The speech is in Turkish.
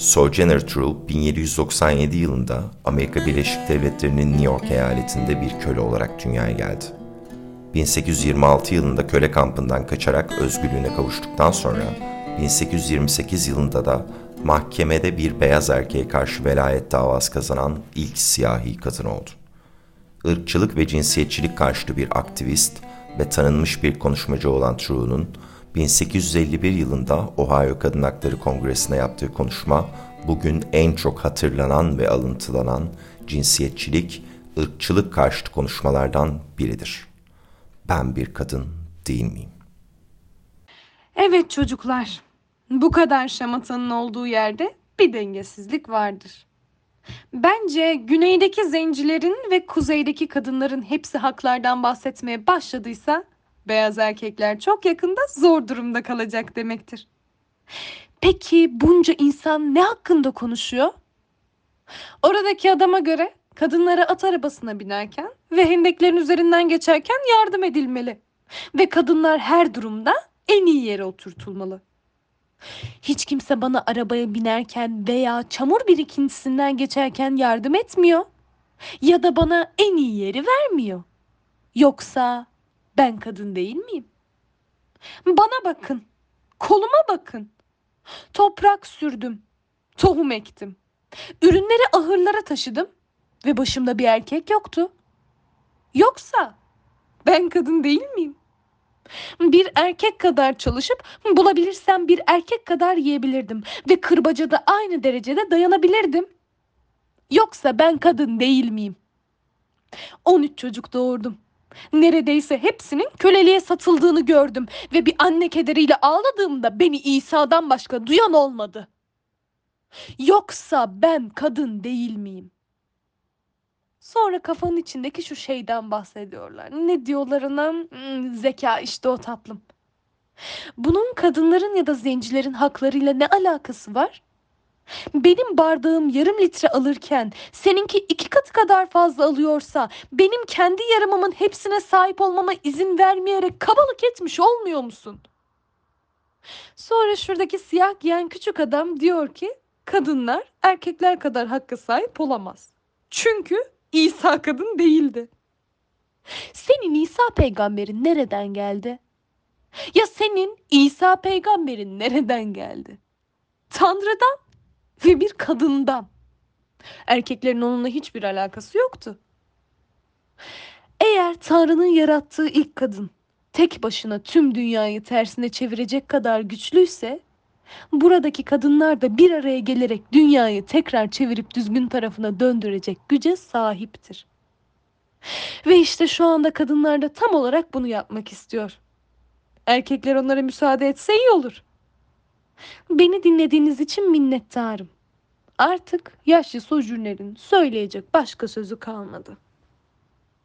Sojourner Truth 1797 yılında Amerika Birleşik Devletleri'nin New York eyaletinde bir köle olarak dünyaya geldi. 1826 yılında köle kampından kaçarak özgürlüğüne kavuştuktan sonra 1828 yılında da mahkemede bir beyaz erkeğe karşı velayet davası kazanan ilk siyahi kadın oldu. Irkçılık ve cinsiyetçilik karşıtı bir aktivist ve tanınmış bir konuşmacı olan True'nun 1851 yılında Ohio Kadın Hakları Kongresi'ne yaptığı konuşma bugün en çok hatırlanan ve alıntılanan cinsiyetçilik, ırkçılık karşıtı konuşmalardan biridir. Ben bir kadın değil miyim? Evet çocuklar. Bu kadar şamatanın olduğu yerde bir dengesizlik vardır. Bence güneydeki zencilerin ve kuzeydeki kadınların hepsi haklardan bahsetmeye başladıysa beyaz erkekler çok yakında zor durumda kalacak demektir. Peki bunca insan ne hakkında konuşuyor? Oradaki adama göre kadınlara at arabasına binerken ve hendeklerin üzerinden geçerken yardım edilmeli ve kadınlar her durumda en iyi yere oturtulmalı. Hiç kimse bana arabaya binerken veya çamur birikintisinden geçerken yardım etmiyor. Ya da bana en iyi yeri vermiyor. Yoksa ben kadın değil miyim? Bana bakın. Koluma bakın. Toprak sürdüm. Tohum ektim. Ürünleri ahırlara taşıdım ve başımda bir erkek yoktu. Yoksa ben kadın değil miyim? Bir erkek kadar çalışıp bulabilirsem bir erkek kadar yiyebilirdim ve kırbacada aynı derecede dayanabilirdim. Yoksa ben kadın değil miyim? 13 çocuk doğurdum. Neredeyse hepsinin köleliğe satıldığını gördüm ve bir anne kederiyle ağladığımda beni İsa'dan başka duyan olmadı. Yoksa ben kadın değil miyim? Sonra kafanın içindeki şu şeyden bahsediyorlar. Ne diyorlar ona? Hmm, zeka işte o tatlım. Bunun kadınların ya da zencilerin haklarıyla ne alakası var? Benim bardağım yarım litre alırken seninki iki katı kadar fazla alıyorsa benim kendi yarımımın hepsine sahip olmama izin vermeyerek kabalık etmiş olmuyor musun? Sonra şuradaki siyah giyen küçük adam diyor ki kadınlar erkekler kadar hakka sahip olamaz. Çünkü İsa kadın değildi. Senin İsa peygamberin nereden geldi? Ya senin İsa peygamberin nereden geldi? Tanrı'dan ve bir kadından. Erkeklerin onunla hiçbir alakası yoktu. Eğer Tanrı'nın yarattığı ilk kadın tek başına tüm dünyayı tersine çevirecek kadar güçlüyse buradaki kadınlar da bir araya gelerek dünyayı tekrar çevirip düzgün tarafına döndürecek güce sahiptir. Ve işte şu anda kadınlar da tam olarak bunu yapmak istiyor. Erkekler onlara müsaade etse iyi olur. Beni dinlediğiniz için minnettarım. Artık yaşlı sojürlerin söyleyecek başka sözü kalmadı.